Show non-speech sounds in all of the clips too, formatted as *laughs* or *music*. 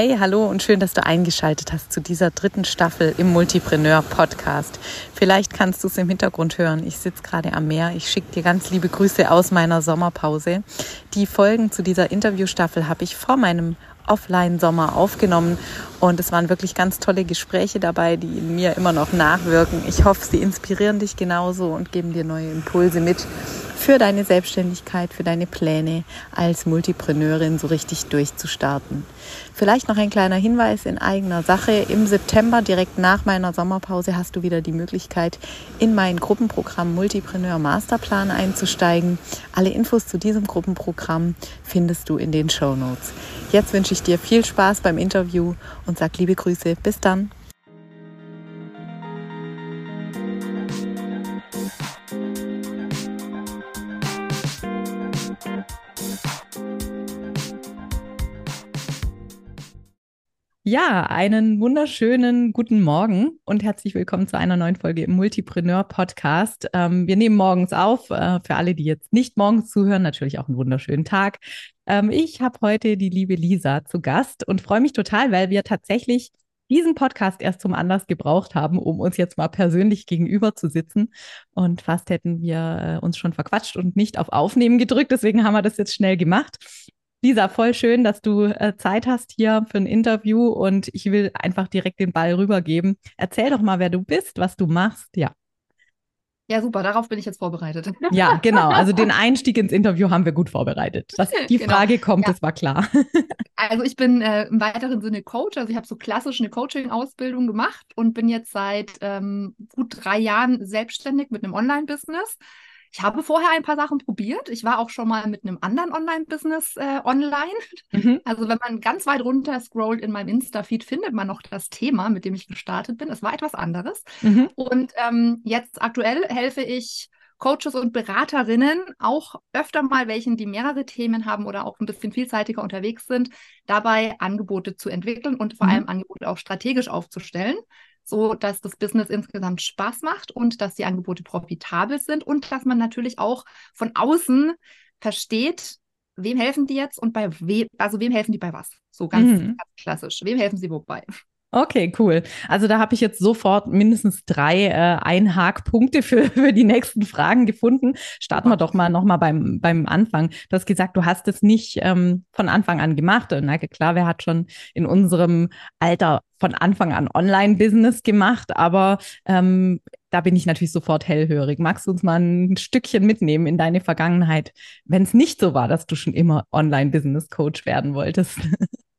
Hey, hallo und schön, dass du eingeschaltet hast zu dieser dritten Staffel im Multipreneur Podcast. Vielleicht kannst du es im Hintergrund hören. Ich sitze gerade am Meer. Ich schicke dir ganz liebe Grüße aus meiner Sommerpause. Die Folgen zu dieser Interviewstaffel habe ich vor meinem Offline-Sommer aufgenommen und es waren wirklich ganz tolle Gespräche dabei, die in mir immer noch nachwirken. Ich hoffe, sie inspirieren dich genauso und geben dir neue Impulse mit für deine Selbstständigkeit, für deine Pläne als Multipreneurin so richtig durchzustarten. Vielleicht noch ein kleiner Hinweis in eigener Sache. Im September, direkt nach meiner Sommerpause, hast du wieder die Möglichkeit, in mein Gruppenprogramm Multipreneur Masterplan einzusteigen. Alle Infos zu diesem Gruppenprogramm findest du in den Show Notes. Jetzt wünsche ich dir viel Spaß beim Interview und sag liebe Grüße. Bis dann. Ja, einen wunderschönen guten Morgen und herzlich willkommen zu einer neuen Folge im Multipreneur Podcast. Ähm, wir nehmen morgens auf. Äh, für alle, die jetzt nicht morgens zuhören, natürlich auch einen wunderschönen Tag. Ähm, ich habe heute die liebe Lisa zu Gast und freue mich total, weil wir tatsächlich diesen Podcast erst zum Anlass gebraucht haben, um uns jetzt mal persönlich gegenüber zu sitzen. Und fast hätten wir äh, uns schon verquatscht und nicht auf Aufnehmen gedrückt. Deswegen haben wir das jetzt schnell gemacht. Lisa, voll schön, dass du äh, Zeit hast hier für ein Interview und ich will einfach direkt den Ball rübergeben. Erzähl doch mal, wer du bist, was du machst. Ja. Ja, super, darauf bin ich jetzt vorbereitet. *laughs* Ja, genau. Also den Einstieg ins Interview haben wir gut vorbereitet. Dass die genau. Frage kommt, ja. das war klar. *laughs* Also ich bin äh, im weiteren Sinne Coach. Also ich habe so klassisch eine Coaching-Ausbildung gemacht und bin jetzt seit ähm, gut drei Jahren selbstständig mit einem Online-Business. Ich habe vorher ein paar Sachen probiert. Ich war auch schon mal mit einem anderen Online-Business äh, online. Mhm. *laughs* Also wenn man ganz weit runter scrollt in meinem Insta-Feed, findet man noch das Thema, mit dem ich gestartet bin. Es war etwas anderes. Mhm. Und ähm, jetzt aktuell helfe ich Coaches und Beraterinnen, auch öfter mal welchen, die mehrere Themen haben oder auch ein bisschen vielseitiger unterwegs sind, dabei Angebote zu entwickeln und vor mhm. allem Angebote auch strategisch aufzustellen so dass das Business insgesamt Spaß macht und dass die Angebote profitabel sind und dass man natürlich auch von außen versteht, wem helfen die jetzt und bei wem, also wem helfen die bei was? So ganz, mhm. ganz klassisch. Wem helfen sie wobei? Okay, cool. Also da habe ich jetzt sofort mindestens drei äh, Einhakpunkte für, *laughs* für die nächsten Fragen gefunden. Starten wir doch mal nochmal beim, beim Anfang. Du hast gesagt, du hast es nicht ähm, von Anfang an gemacht. Na klar, wer hat schon in unserem Alter von Anfang an Online-Business gemacht, aber ähm, da bin ich natürlich sofort hellhörig. Magst du uns mal ein Stückchen mitnehmen in deine Vergangenheit, wenn es nicht so war, dass du schon immer Online-Business-Coach werden wolltest?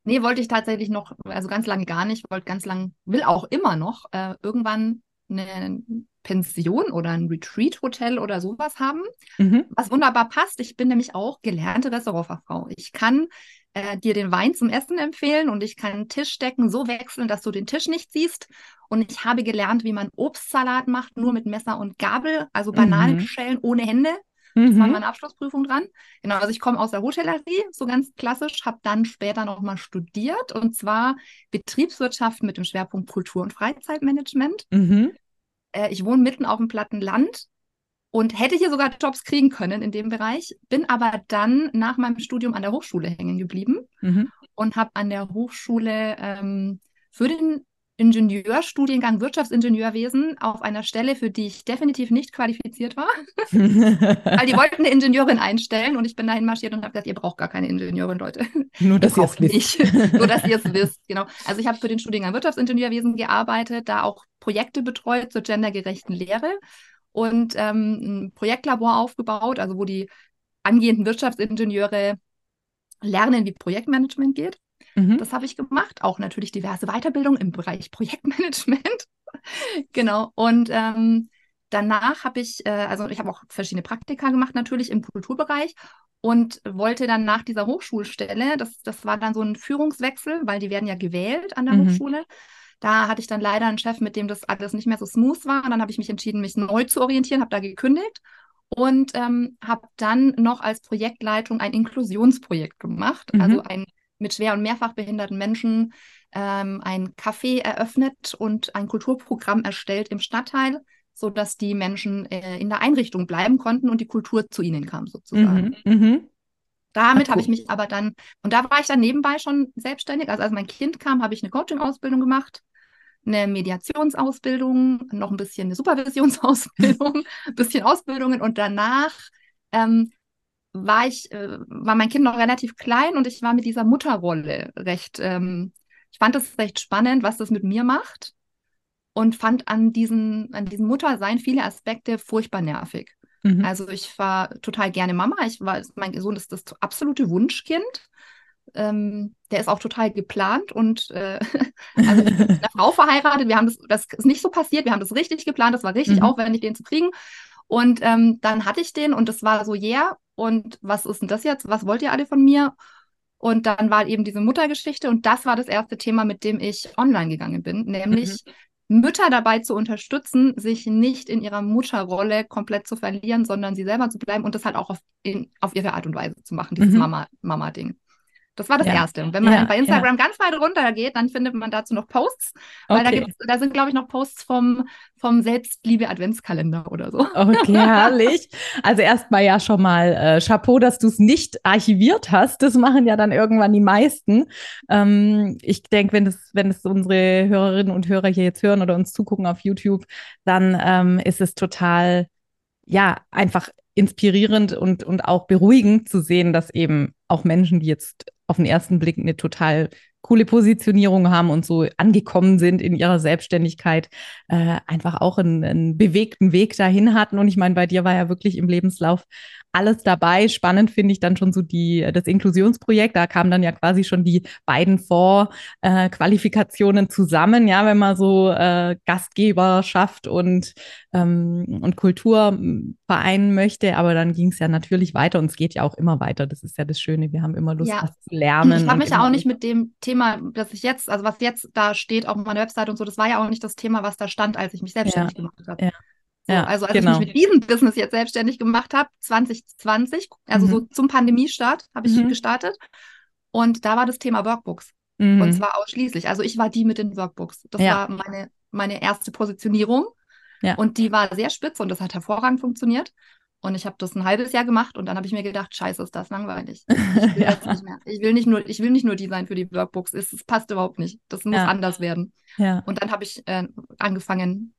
Nee, wollte ich tatsächlich noch, also ganz lange gar nicht, wollte ganz lang, will auch immer noch äh, irgendwann eine Pension oder ein Retreat-Hotel oder sowas haben, mhm. was wunderbar passt. Ich bin nämlich auch gelernte Restaurantfachfrau. Ich kann äh, dir den Wein zum Essen empfehlen und ich kann Tischdecken so wechseln, dass du den Tisch nicht siehst. Und ich habe gelernt, wie man Obstsalat macht, nur mit Messer und Gabel, also mhm. schälen ohne Hände. Das war mhm. meine Abschlussprüfung dran. Genau, also ich komme aus der Hotellerie, so ganz klassisch, habe dann später nochmal studiert und zwar Betriebswirtschaft mit dem Schwerpunkt Kultur- und Freizeitmanagement. Mhm. Äh, ich wohne mitten auf dem platten Land und hätte hier sogar Jobs kriegen können in dem Bereich, bin aber dann nach meinem Studium an der Hochschule hängen geblieben mhm. und habe an der Hochschule ähm, für den Ingenieurstudiengang Wirtschaftsingenieurwesen auf einer Stelle, für die ich definitiv nicht qualifiziert war. *laughs* Weil die *laughs* wollten eine Ingenieurin einstellen und ich bin dahin marschiert und habe gesagt, ihr braucht gar keine Ingenieurin, Leute. *laughs* Nur, dass ihr es wisst. Nur, dass ihr es wisst, genau. Also ich habe für den Studiengang Wirtschaftsingenieurwesen gearbeitet, da auch Projekte betreut zur gendergerechten Lehre und ähm, ein Projektlabor aufgebaut, also wo die angehenden Wirtschaftsingenieure lernen, wie Projektmanagement geht. Mhm. Das habe ich gemacht. Auch natürlich diverse Weiterbildungen im Bereich *laughs* Projektmanagement. genau. Und ähm, danach habe ich, äh, also ich habe auch verschiedene Praktika gemacht, natürlich im Kulturbereich und wollte dann nach dieser Hochschulstelle, das, das war dann so ein Führungswechsel, weil die werden ja gewählt an der mhm. Hochschule. Da hatte ich dann leider einen Chef, mit dem das alles nicht mehr so smooth war. Und dann habe ich mich entschieden, mich neu zu orientieren, habe da gekündigt und ähm, habe dann noch als Projektleitung ein Inklusionsprojekt gemacht, mhm. also ein mit schwer und mehrfach behinderten Menschen ähm, ein Café eröffnet und ein Kulturprogramm erstellt im Stadtteil, sodass die Menschen äh, in der Einrichtung bleiben konnten und die Kultur zu ihnen kam sozusagen. Mhm, mh. Damit cool. habe ich mich aber dann, und da war ich dann nebenbei schon selbstständig. Also als mein Kind kam, habe ich eine Coaching-Ausbildung gemacht, eine Mediationsausbildung, noch ein bisschen eine Supervisionsausbildung, ein *laughs* bisschen Ausbildungen und danach ähm, war ich, äh, war mein Kind noch relativ klein und ich war mit dieser Mutterrolle recht, ähm, ich fand das recht spannend, was das mit mir macht und fand an diesen, an diesem Muttersein viele Aspekte furchtbar nervig. Mhm. Also ich war total gerne Mama. Ich war, mein Sohn ist das absolute Wunschkind. Ähm, der ist auch total geplant und äh, *laughs* also mit einer Frau verheiratet. Wir haben das, das ist nicht so passiert. Wir haben das richtig geplant. Das war richtig mhm. aufwendig, den zu kriegen. Und ähm, dann hatte ich den und das war so, yeah. Und was ist denn das jetzt? Was wollt ihr alle von mir? Und dann war eben diese Muttergeschichte und das war das erste Thema, mit dem ich online gegangen bin, nämlich mhm. Mütter dabei zu unterstützen, sich nicht in ihrer Mutterrolle komplett zu verlieren, sondern sie selber zu bleiben und das halt auch auf, in, auf ihre Art und Weise zu machen, dieses mhm. Mama-Ding. Das war das ja. Erste. Und wenn man ja, bei Instagram ja. ganz weit runter geht, dann findet man dazu noch Posts, weil okay. da, da sind, glaube ich, noch Posts vom, vom Selbstliebe-Adventskalender oder so. Okay, herrlich. Also erstmal ja schon mal äh, Chapeau, dass du es nicht archiviert hast. Das machen ja dann irgendwann die meisten. Ähm, ich denke, wenn es wenn es unsere Hörerinnen und Hörer hier jetzt hören oder uns zugucken auf YouTube, dann ähm, ist es total, ja, einfach inspirierend und, und auch beruhigend zu sehen, dass eben auch Menschen, die jetzt auf den ersten Blick eine total coole Positionierung haben und so angekommen sind in ihrer Selbstständigkeit, äh, einfach auch einen, einen bewegten Weg dahin hatten. Und ich meine, bei dir war ja wirklich im Lebenslauf alles dabei. Spannend finde ich dann schon so die, das Inklusionsprojekt. Da kamen dann ja quasi schon die beiden Vorqualifikationen äh, zusammen, ja, wenn man so äh, Gastgeberschaft und, ähm, und Kultur vereinen möchte. Aber dann ging es ja natürlich weiter und es geht ja auch immer weiter. Das ist ja das Schöne. Wir haben immer Lust, ja. was zu lernen. Ich habe mich ja auch nicht mit dem Thema, das ich jetzt, also was jetzt da steht auf meiner Website und so, das war ja auch nicht das Thema, was da stand, als ich mich selbstständig ja. gemacht habe. Ja. So, ja, also als genau. ich mich mit diesem Business jetzt selbstständig gemacht habe, 2020, also mhm. so zum Pandemiestart habe ich mhm. gestartet. Und da war das Thema Workbooks. Mhm. Und zwar ausschließlich. Also ich war die mit den Workbooks. Das ja. war meine, meine erste Positionierung. Ja. Und die war sehr spitz und das hat hervorragend funktioniert. Und ich habe das ein halbes Jahr gemacht und dann habe ich mir gedacht, scheiße, ist das langweilig. *laughs* Ich will, ja. nicht, mehr. Ich will nicht nur, ich will nicht nur die sein für die Workbooks. Es, es passt überhaupt nicht. Das muss ja. anders werden. Ja. Und dann habe ich äh, angefangen,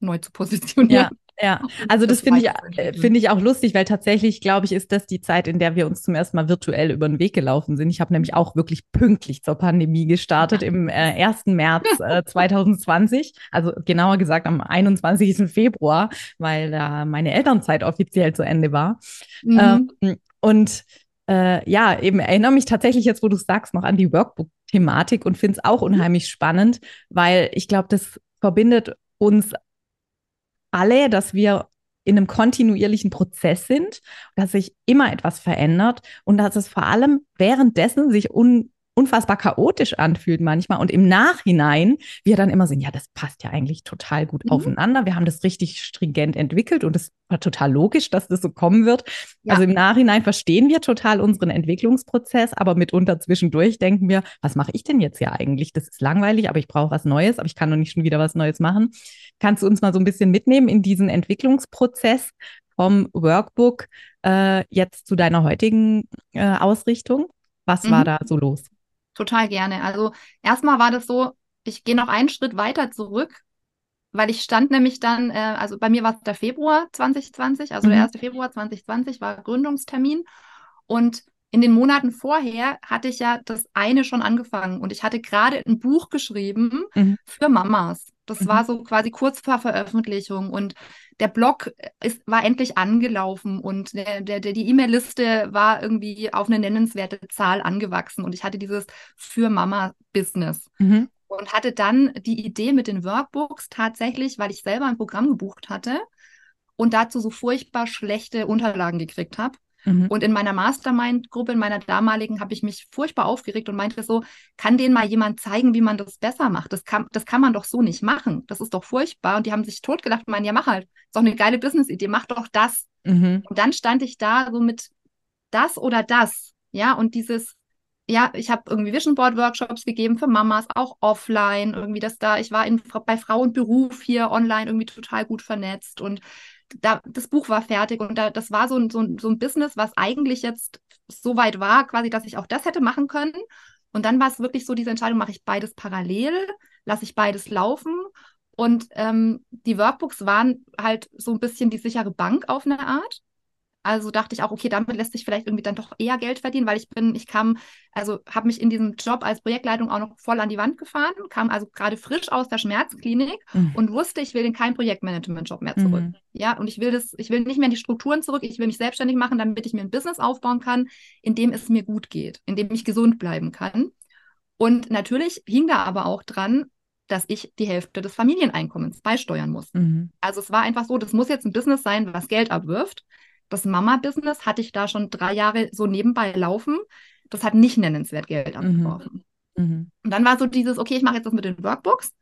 neu zu positionieren. Ja. Also das, das finde ich, äh, finde ich auch lustig, weil tatsächlich, glaube ich, ist das die Zeit, in der wir uns zum ersten Mal virtuell über den Weg gelaufen sind. Ich habe nämlich auch wirklich pünktlich zur Pandemie gestartet im äh, 1. März äh, *laughs* 2020, also genauer gesagt am 21. Februar, weil da äh, meine Elternzeit offiziell zu Ende war. Mhm. Ähm, und äh, ja, eben erinnere mich tatsächlich jetzt, wo du sagst, noch an die Workbook-Thematik und finde es auch unheimlich spannend, weil ich glaube, das verbindet uns alle, dass wir in einem kontinuierlichen Prozess sind, dass sich immer etwas verändert und dass es vor allem währenddessen sich un unfassbar chaotisch anfühlt manchmal und im Nachhinein wir dann immer sehen, ja, das passt ja eigentlich total gut mhm. aufeinander. Wir haben das richtig stringent entwickelt und es war total logisch, dass das so kommen wird. Ja. Also im Nachhinein verstehen wir total unseren Entwicklungsprozess, aber mitunter zwischendurch denken wir, was mache ich denn jetzt ja eigentlich? Das ist langweilig, aber ich brauche was Neues, aber ich kann doch nicht schon wieder was Neues machen. Kannst du uns mal so ein bisschen mitnehmen in diesen Entwicklungsprozess vom Workbook äh, jetzt zu deiner heutigen äh, Ausrichtung? Was mhm. war da so los? Total gerne. Also erstmal war das so, ich gehe noch einen Schritt weiter zurück, weil ich stand nämlich dann, äh, also bei mir war es der Februar 2020, also mhm. der 1. Februar 2020 war Gründungstermin und in den Monaten vorher hatte ich ja das eine schon angefangen und ich hatte gerade ein Buch geschrieben mhm. für Mamas. Das mhm. war so quasi kurz vor Veröffentlichung und der Blog ist, war endlich angelaufen und der, der, die E-Mail-Liste war irgendwie auf eine nennenswerte Zahl angewachsen und ich hatte dieses für Mama-Business. Mhm. Und hatte dann die Idee mit den Workbooks tatsächlich, weil ich selber ein Programm gebucht hatte und dazu so furchtbar schlechte Unterlagen gekriegt habe Mhm. Und in meiner Mastermind-Gruppe, in meiner damaligen, habe ich mich furchtbar aufgeregt und meinte so, kann denen mal jemand zeigen, wie man das besser macht? Das kann, das kann man doch so nicht machen. Das ist doch furchtbar. Und die haben sich totgelacht und meinen, ja, mach halt. Ist doch eine geile Business-Idee, mach doch das. Mhm. Und dann stand ich da so mit das oder das. Ja, und dieses, ja, ich habe irgendwie Vision Board Workshops gegeben für Mamas, auch offline, irgendwie das da. Ich war in, bei Frau und Beruf hier online irgendwie total gut vernetzt und da, das Buch war fertig und da, das war so ein, so, ein, so ein Business, was eigentlich jetzt so weit war, quasi, dass ich auch das hätte machen können. Und dann war es wirklich so diese Entscheidung, mache ich beides parallel, lasse ich beides laufen. Und ähm, die Workbooks waren halt so ein bisschen die sichere Bank auf eine Art. Also dachte ich auch, okay, damit lässt sich vielleicht irgendwie dann doch eher Geld verdienen, weil ich bin, ich kam, also habe mich in diesem Job als Projektleitung auch noch voll an die Wand gefahren, kam also gerade frisch aus der Schmerzklinik mhm. und wusste, ich will in keinen Projektmanagement-Job mehr zurück. Mhm. Ja, und ich will das, ich will nicht mehr in die Strukturen zurück, ich will mich selbstständig machen, damit ich mir ein Business aufbauen kann, in dem es mir gut geht, in dem ich gesund bleiben kann. Und natürlich hing da aber auch dran, dass ich die Hälfte des Familieneinkommens beisteuern muss. Mhm. Also es war einfach so, das muss jetzt ein Business sein, was Geld abwirft das Mama-Business hatte ich da schon drei Jahre so nebenbei laufen. Das hat nicht nennenswert Geld abgeworfen. Mhm. Mhm. Und dann war so dieses, okay, ich mache jetzt das mit den Workbooks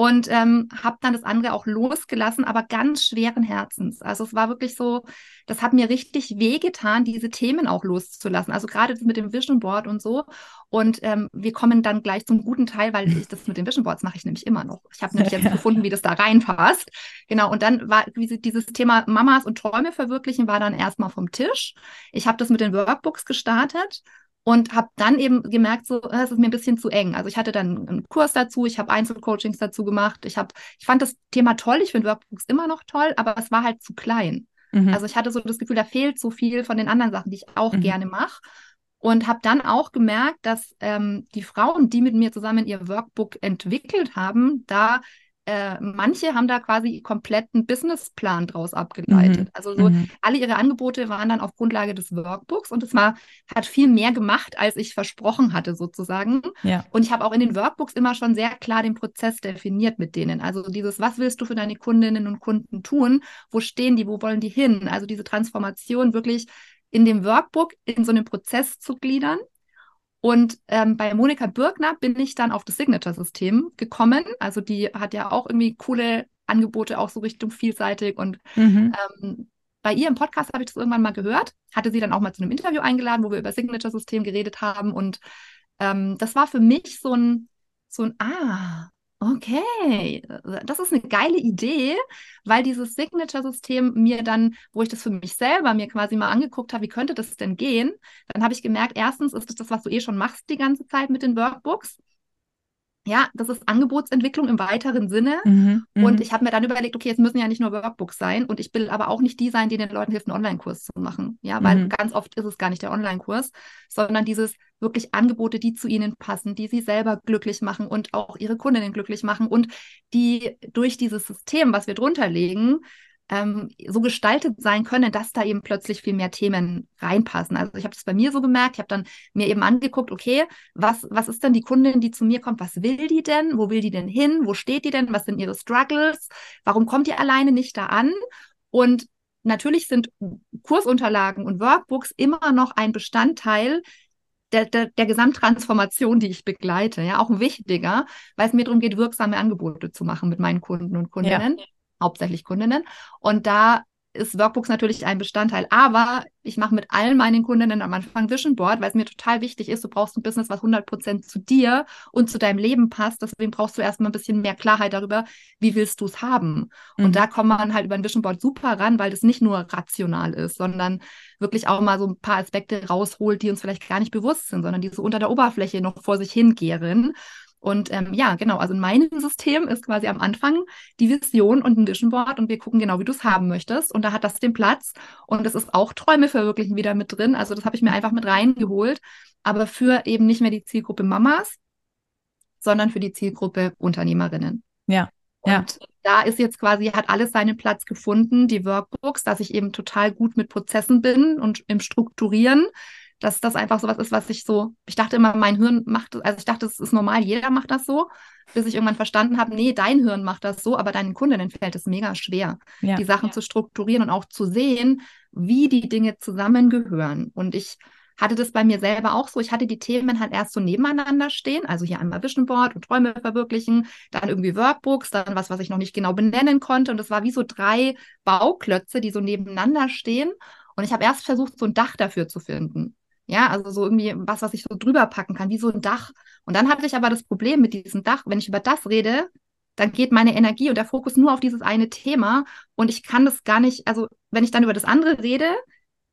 und ähm, habe dann das andere auch losgelassen, aber ganz schweren Herzens. Also es war wirklich so, das hat mir richtig wehgetan, diese Themen auch loszulassen. Also gerade mit dem Vision Board und so. Und ähm, wir kommen dann gleich zum guten Teil, weil ich das mit den Vision Boards mache ich nämlich immer noch. Ich habe nämlich jetzt *laughs* gefunden, wie das da reinpasst. Genau. Und dann war dieses Thema Mamas und Träume verwirklichen war dann erstmal vom Tisch. Ich habe das mit den Workbooks gestartet und habe dann eben gemerkt, so, äh, es ist mir ein bisschen zu eng. Also ich hatte dann einen Kurs dazu, ich habe Einzelcoachings dazu gemacht. Ich habe, ich fand das Thema toll, ich finde Workbooks immer noch toll, aber es war halt zu klein. Mhm. Also ich hatte so das Gefühl, da fehlt so viel von den anderen Sachen, die ich auch mhm. gerne mache. Und habe dann auch gemerkt, dass ähm, die Frauen, die mit mir zusammen ihr Workbook entwickelt haben, da äh, manche haben da quasi kompletten Businessplan draus abgeleitet. Mhm. Also so mhm. alle ihre Angebote waren dann auf Grundlage des Workbooks und es war, hat viel mehr gemacht, als ich versprochen hatte, sozusagen. Ja. Und ich habe auch in den Workbooks immer schon sehr klar den Prozess definiert mit denen. Also dieses, was willst du für deine Kundinnen und Kunden tun? Wo stehen die? Wo wollen die hin? Also diese Transformation wirklich in dem Workbook in so einen Prozess zu gliedern und ähm, bei Monika Birkner bin ich dann auf das Signature-System gekommen. Also die hat ja auch irgendwie coole Angebote, auch so Richtung vielseitig. Und mhm. ähm, bei ihr im Podcast habe ich das irgendwann mal gehört, hatte sie dann auch mal zu einem Interview eingeladen, wo wir über Signature-System geredet haben. Und ähm, das war für mich so ein, so ein, ah, Okay, das ist eine geile Idee, weil dieses Signature-System mir dann, wo ich das für mich selber mir quasi mal angeguckt habe, wie könnte das denn gehen, dann habe ich gemerkt, erstens ist das das, was du eh schon machst die ganze Zeit mit den Workbooks ja, das ist Angebotsentwicklung im weiteren Sinne. Mhm, und mhm. ich habe mir dann überlegt, okay, es müssen ja nicht nur Workbooks sein und ich will aber auch nicht die sein, die den Leuten hilft, einen Online-Kurs zu machen. Ja, weil mhm. ganz oft ist es gar nicht der Online-Kurs, sondern dieses wirklich Angebote, die zu ihnen passen, die sie selber glücklich machen und auch ihre Kundinnen glücklich machen und die durch dieses System, was wir drunter legen, ähm, so gestaltet sein können, dass da eben plötzlich viel mehr Themen reinpassen. Also ich habe das bei mir so gemerkt, ich habe dann mir eben angeguckt, okay, was, was ist denn die Kundin, die zu mir kommt, was will die denn? Wo will die denn hin? Wo steht die denn? Was sind ihre Struggles? Warum kommt die alleine nicht da an? Und natürlich sind Kursunterlagen und Workbooks immer noch ein Bestandteil der, der, der Gesamttransformation, die ich begleite, ja, auch ein wichtiger, weil es mir darum geht, wirksame Angebote zu machen mit meinen Kunden und Kundinnen. Ja hauptsächlich Kundinnen. Und da ist Workbooks natürlich ein Bestandteil. Aber ich mache mit allen meinen Kundinnen am Anfang Vision Board, weil es mir total wichtig ist, du brauchst ein Business, was 100% zu dir und zu deinem Leben passt. Deswegen brauchst du erstmal ein bisschen mehr Klarheit darüber, wie willst du es haben. Mhm. Und da kommt man halt über ein Vision Board super ran, weil das nicht nur rational ist, sondern wirklich auch mal so ein paar Aspekte rausholt, die uns vielleicht gar nicht bewusst sind, sondern die so unter der Oberfläche noch vor sich hingären. Und ähm, ja, genau, also in meinem System ist quasi am Anfang die Vision und ein Vision Board und wir gucken genau, wie du es haben möchtest. Und da hat das den Platz. Und es ist auch Träume verwirklichen wieder mit drin. Also das habe ich mir einfach mit reingeholt. Aber für eben nicht mehr die Zielgruppe Mamas, sondern für die Zielgruppe Unternehmerinnen. Ja. Und ja. da ist jetzt quasi, hat alles seinen Platz gefunden, die Workbooks, dass ich eben total gut mit Prozessen bin und im Strukturieren dass das einfach so was ist, was ich so, ich dachte immer, mein Hirn macht, also ich dachte, es ist normal, jeder macht das so, bis ich irgendwann verstanden habe, nee, dein Hirn macht das so, aber deinen Kundinnen fällt es mega schwer, ja. die Sachen ja. zu strukturieren und auch zu sehen, wie die Dinge zusammengehören. Und ich hatte das bei mir selber auch so. Ich hatte die Themen halt erst so nebeneinander stehen. Also hier einmal Vision Board und Träume verwirklichen, dann irgendwie Workbooks, dann was, was ich noch nicht genau benennen konnte. Und das war wie so drei Bauklötze, die so nebeneinander stehen. Und ich habe erst versucht, so ein Dach dafür zu finden. Ja, also so irgendwie was, was ich so drüber packen kann, wie so ein Dach. Und dann hatte ich aber das Problem mit diesem Dach, wenn ich über das rede, dann geht meine Energie und der Fokus nur auf dieses eine Thema und ich kann das gar nicht, also wenn ich dann über das andere rede,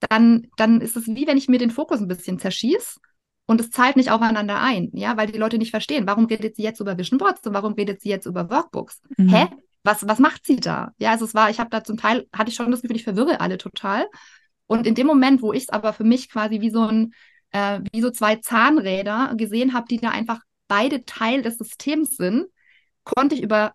dann, dann ist es wie wenn ich mir den Fokus ein bisschen zerschieß und es zahlt nicht aufeinander ein, ja, weil die Leute nicht verstehen, warum redet sie jetzt über Vision Boards und warum redet sie jetzt über Workbooks? Mhm. Hä? Was, was macht sie da? Ja, also es war, ich habe da zum Teil, hatte ich schon das Gefühl, ich verwirre alle total. Und in dem Moment, wo ich es aber für mich quasi wie so ein, äh, wie so zwei Zahnräder gesehen habe, die da einfach beide Teil des Systems sind, konnte ich über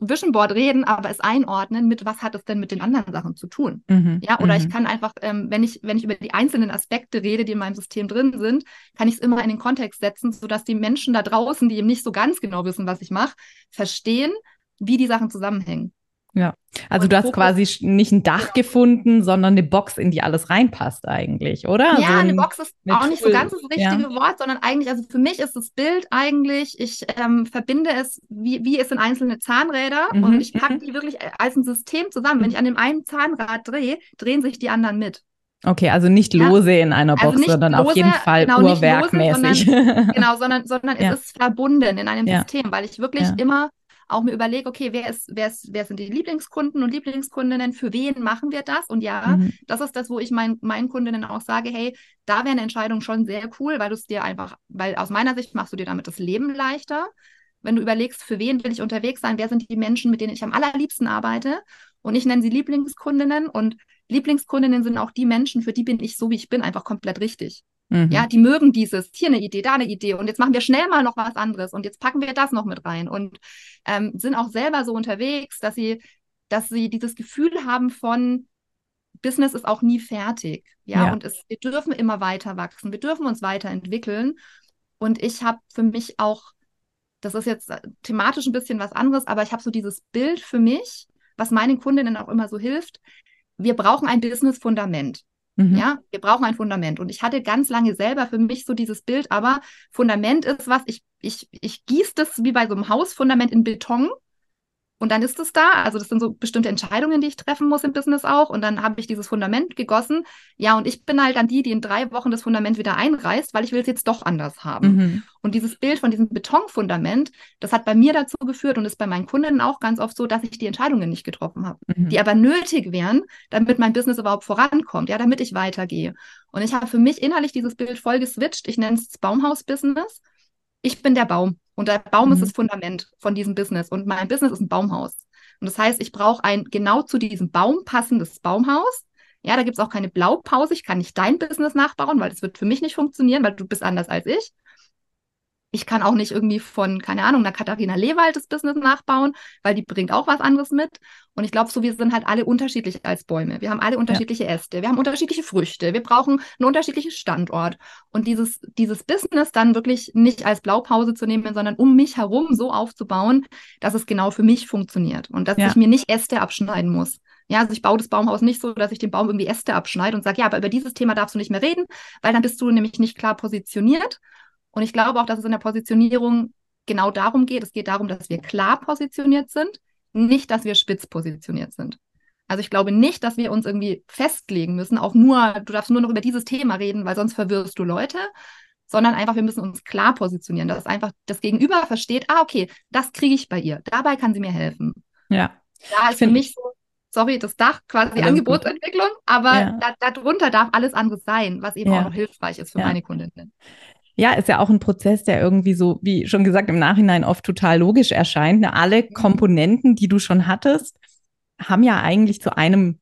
Vision Board reden, aber es einordnen mit, was hat es denn mit den anderen Sachen zu tun? Mhm. Ja, oder mhm. ich kann einfach, ähm, wenn ich, wenn ich über die einzelnen Aspekte rede, die in meinem System drin sind, kann ich es immer in den Kontext setzen, sodass die Menschen da draußen, die eben nicht so ganz genau wissen, was ich mache, verstehen, wie die Sachen zusammenhängen. Ja, also und du hast Fokus, quasi nicht ein Dach ja. gefunden, sondern eine Box, in die alles reinpasst eigentlich, oder? Ja, so eine Box ist auch nicht so ganz das richtige ja. Wort, sondern eigentlich, also für mich ist das Bild eigentlich, ich ähm, verbinde es, wie, wie es sind einzelne Zahnräder mhm. und ich packe mhm. die wirklich als ein System zusammen. Wenn ich an dem einen Zahnrad drehe, drehen sich die anderen mit. Okay, also nicht lose ja. in einer also Box, also sondern lose, auf jeden Fall genau, uhrwerkmäßig. Lose, sondern, *laughs* genau, sondern, sondern es ist verbunden in einem System, weil ich wirklich immer auch mir überlege, okay, wer ist, wer ist, wer sind die Lieblingskunden und Lieblingskundinnen, für wen machen wir das? Und ja, mhm. das ist das, wo ich mein, meinen Kundinnen auch sage, hey, da wäre eine Entscheidung schon sehr cool, weil du es dir einfach, weil aus meiner Sicht machst du dir damit das Leben leichter. Wenn du überlegst, für wen will ich unterwegs sein, wer sind die Menschen, mit denen ich am allerliebsten arbeite? Und ich nenne sie Lieblingskundinnen und Lieblingskundinnen sind auch die Menschen, für die bin ich so, wie ich bin, einfach komplett richtig. Mhm. Ja, die mögen dieses, hier eine Idee, da eine Idee und jetzt machen wir schnell mal noch was anderes und jetzt packen wir das noch mit rein und ähm, sind auch selber so unterwegs, dass sie, dass sie dieses Gefühl haben von Business ist auch nie fertig. Ja, ja. und es, wir dürfen immer weiter wachsen, wir dürfen uns weiterentwickeln. Und ich habe für mich auch, das ist jetzt äh, thematisch ein bisschen was anderes, aber ich habe so dieses Bild für mich, was meinen Kundinnen auch immer so hilft. Wir brauchen ein Business-Fundament. Mhm. Ja, wir brauchen ein Fundament. Und ich hatte ganz lange selber für mich so dieses Bild, aber Fundament ist was, ich, ich, ich gieße das wie bei so einem Hausfundament in Beton und dann ist es da. Also das sind so bestimmte Entscheidungen, die ich treffen muss im Business auch. Und dann habe ich dieses Fundament gegossen. Ja, und ich bin halt dann die, die in drei Wochen das Fundament wieder einreißt, weil ich will es jetzt doch anders haben. Mhm. Und dieses Bild von diesem Betonfundament, das hat bei mir dazu geführt und ist bei meinen Kunden auch ganz oft so, dass ich die Entscheidungen nicht getroffen habe, mhm. die aber nötig wären, damit mein Business überhaupt vorankommt, ja, damit ich weitergehe. Und ich habe für mich innerlich dieses Bild voll geswitcht. Ich nenne es Baumhaus-Business. Ich bin der Baum. Und der Baum mhm. ist das Fundament von diesem Business. Und mein Business ist ein Baumhaus. Und das heißt, ich brauche ein genau zu diesem Baum passendes Baumhaus. Ja, da gibt es auch keine Blaupause. Ich kann nicht dein Business nachbauen, weil das wird für mich nicht funktionieren, weil du bist anders als ich. Ich kann auch nicht irgendwie von, keine Ahnung, einer Katharina Lewald das Business nachbauen, weil die bringt auch was anderes mit. Und ich glaube, so wir sind halt alle unterschiedlich als Bäume. Wir haben alle unterschiedliche ja. Äste, wir haben unterschiedliche Früchte, wir brauchen einen unterschiedlichen Standort. Und dieses, dieses Business dann wirklich nicht als Blaupause zu nehmen, sondern um mich herum so aufzubauen, dass es genau für mich funktioniert und dass ja. ich mir nicht Äste abschneiden muss. Ja, also ich baue das Baumhaus nicht so, dass ich den Baum irgendwie Äste abschneide und sage, ja, aber über dieses Thema darfst du nicht mehr reden, weil dann bist du nämlich nicht klar positioniert und ich glaube auch, dass es in der Positionierung genau darum geht. Es geht darum, dass wir klar positioniert sind, nicht, dass wir spitz positioniert sind. Also ich glaube nicht, dass wir uns irgendwie festlegen müssen, auch nur, du darfst nur noch über dieses Thema reden, weil sonst verwirrst du Leute, sondern einfach, wir müssen uns klar positionieren, dass einfach das Gegenüber versteht, ah, okay, das kriege ich bei ihr, dabei kann sie mir helfen. Ja. Da ist für mich so, sorry, das Dach quasi Angebotsentwicklung, aber ja. da, darunter darf alles andere sein, was eben ja. auch noch hilfreich ist für ja. meine Kundinnen. Ja, ist ja auch ein Prozess, der irgendwie so, wie schon gesagt, im Nachhinein oft total logisch erscheint. Ne? Alle mhm. Komponenten, die du schon hattest, haben ja eigentlich zu einem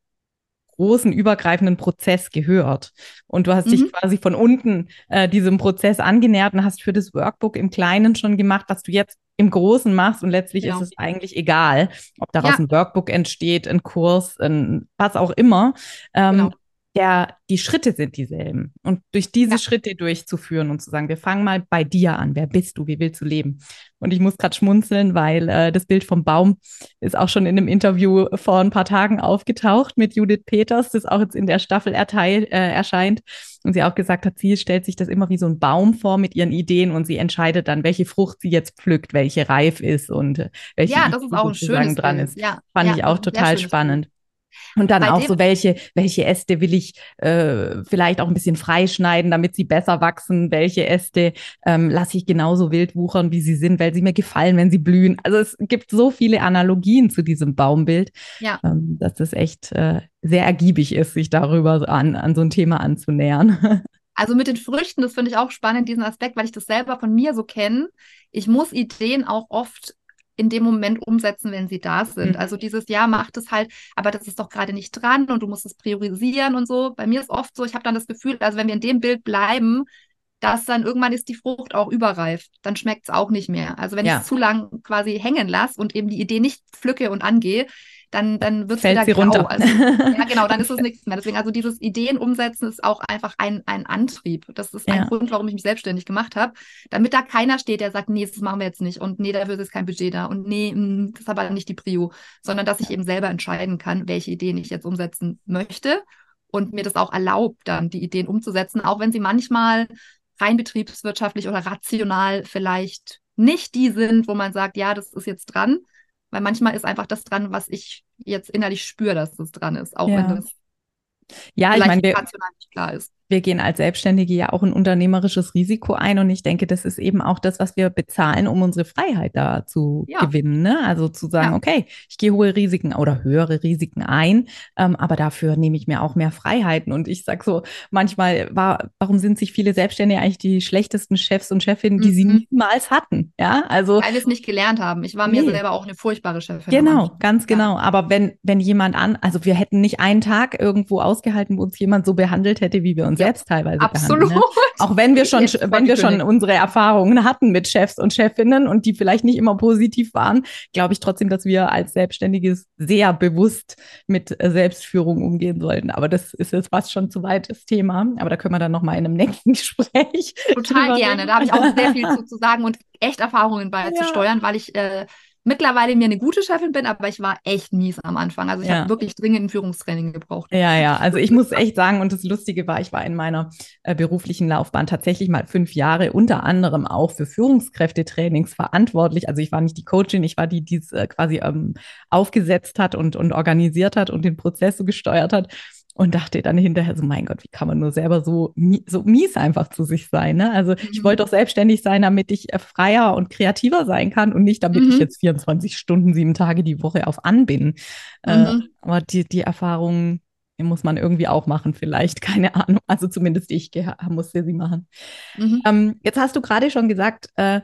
großen übergreifenden Prozess gehört. Und du hast mhm. dich quasi von unten äh, diesem Prozess angenähert und hast für das Workbook im Kleinen schon gemacht, was du jetzt im Großen machst. Und letztlich genau. ist es eigentlich egal, ob daraus ja. ein Workbook entsteht, ein Kurs, ein, was auch immer. Ähm, genau der, die Schritte sind dieselben. Und durch diese ja. Schritte durchzuführen und zu sagen, wir fangen mal bei dir an. Wer bist du? Wie willst du leben? Und ich muss gerade schmunzeln, weil äh, das Bild vom Baum ist auch schon in einem Interview vor ein paar Tagen aufgetaucht mit Judith Peters, das auch jetzt in der Staffel erteil, äh, erscheint. Und sie auch gesagt hat, sie stellt sich das immer wie so ein Baum vor mit ihren Ideen und sie entscheidet dann, welche Frucht sie jetzt pflückt, welche reif ist und äh, welche ja, das ist auch ein schönes dran ist. Ja, Fand ja, ich auch total spannend. Und dann Bei auch so, welche, welche Äste will ich äh, vielleicht auch ein bisschen freischneiden, damit sie besser wachsen? Welche Äste ähm, lasse ich genauso wild wuchern, wie sie sind, weil sie mir gefallen, wenn sie blühen? Also es gibt so viele Analogien zu diesem Baumbild, ja. ähm, dass es echt äh, sehr ergiebig ist, sich darüber an, an so ein Thema anzunähern. *laughs* Also mit den Früchten, das finde ich auch spannend, diesen Aspekt, weil ich das selber von mir so kenne. Ich muss Ideen auch oft in dem Moment umsetzen, wenn sie da sind. Mhm. Also dieses Jahr macht es halt, aber das ist doch gerade nicht dran und du musst es priorisieren und so. Bei mir ist oft so, ich habe dann das Gefühl, also wenn wir in dem Bild bleiben, dass dann irgendwann ist die Frucht auch überreif. Dann schmeckt es auch nicht mehr. Also wenn ja. ich es zu lang quasi hängen lasse und eben die Idee nicht pflücke und angehe, dann, dann wird es wieder sie grau. Runter. Also, ja, *laughs* genau, dann ist es nichts mehr. Deswegen, also dieses Ideen umsetzen ist auch einfach ein, ein Antrieb. Das ist ein ja. Grund, warum ich mich selbstständig gemacht habe. Damit da keiner steht, der sagt, nee, das machen wir jetzt nicht und nee, dafür ist kein Budget da und nee, hm, das ist aber nicht die Prio, sondern dass ich eben selber entscheiden kann, welche Ideen ich jetzt umsetzen möchte und mir das auch erlaubt, dann die Ideen umzusetzen, auch wenn sie manchmal rein betriebswirtschaftlich oder rational vielleicht nicht die sind, wo man sagt, ja, das ist jetzt dran, weil manchmal ist einfach das dran, was ich jetzt innerlich spüre, dass das dran ist, auch ja. wenn das ja, ich meine, wir, klar ist wir gehen als Selbstständige ja auch ein unternehmerisches Risiko ein und ich denke, das ist eben auch das, was wir bezahlen, um unsere Freiheit da zu ja. gewinnen. Ne? Also zu sagen, ja. okay, ich gehe hohe Risiken oder höhere Risiken ein, ähm, aber dafür nehme ich mir auch mehr Freiheiten. Und ich sage so, manchmal war, warum sind sich viele Selbstständige eigentlich die schlechtesten Chefs und Chefinnen, die mhm. sie niemals hatten? Ja, also weil es nicht gelernt haben. Ich war mir nee. selber auch eine furchtbare Chefin. Genau, ganz genau. Ja. Aber wenn wenn jemand an, also wir hätten nicht einen Tag irgendwo ausgehalten, wo uns jemand so behandelt hätte, wie wir uns ja. selbst teilweise Absolut. Ne? Auch wenn wir schon, wenn wir schon unsere Erfahrungen hatten mit Chefs und Chefinnen und die vielleicht nicht immer positiv waren, glaube ich trotzdem, dass wir als Selbstständiges sehr bewusst mit Selbstführung umgehen sollten. Aber das ist jetzt fast schon zu weit das Thema. Aber da können wir dann nochmal in einem *laughs* nächsten Gespräch. Total gerne. Da habe ich auch sehr viel zu, *laughs* zu sagen und echt Erfahrungen bei ja. zu steuern, weil ich äh, mittlerweile mir eine gute Chefin bin, aber ich war echt mies am Anfang. Also ich ja. habe wirklich dringend ein Führungstraining gebraucht. Ja, ja. Also ich muss echt sagen, und das Lustige war, ich war in meiner äh, beruflichen Laufbahn tatsächlich mal fünf Jahre unter anderem auch für Führungskräftetrainings verantwortlich. Also ich war nicht die Coachin, ich war die, die es äh, quasi ähm, aufgesetzt hat und, und organisiert hat und den Prozess so gesteuert hat und dachte dann hinterher so, mein Gott, wie kann man nur selber so, so mies einfach zu sich sein? Ne? Also mhm. ich wollte doch selbstständig sein, damit ich äh, freier und kreativer sein kann und nicht, damit mhm. ich jetzt 24 Stunden, sieben Tage die Woche auf an bin. Äh, mhm. Äh, aber die, die Erfahrung muss man irgendwie auch machen, vielleicht, *laughs* keine Ahnung. Also zumindest ich musste sie machen. Mhm. Ähm, jetzt hast du gerade schon gesagt, äh,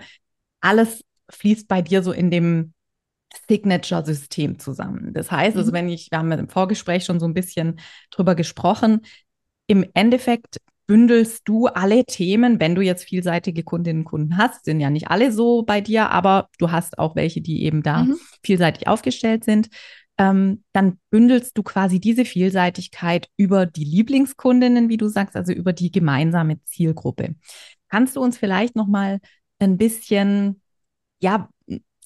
alles fließt bei dir so in dem Signature-System zusammen. Das heißt, also mhm. wenn ich, wir haben im Vorgespräch schon so ein bisschen drüber gesprochen, im Endeffekt bündelst du alle Themen, wenn du jetzt vielseitige Kundinnen und Kunden hast, sind ja nicht alle so bei dir, aber du hast auch welche, die eben da mhm. vielseitig aufgestellt sind. Ähm, dann bündelst du quasi diese Vielseitigkeit über die Lieblingskundinnen, wie du sagst, also über die gemeinsame Zielgruppe. Kannst du uns vielleicht noch mal ein bisschen ja,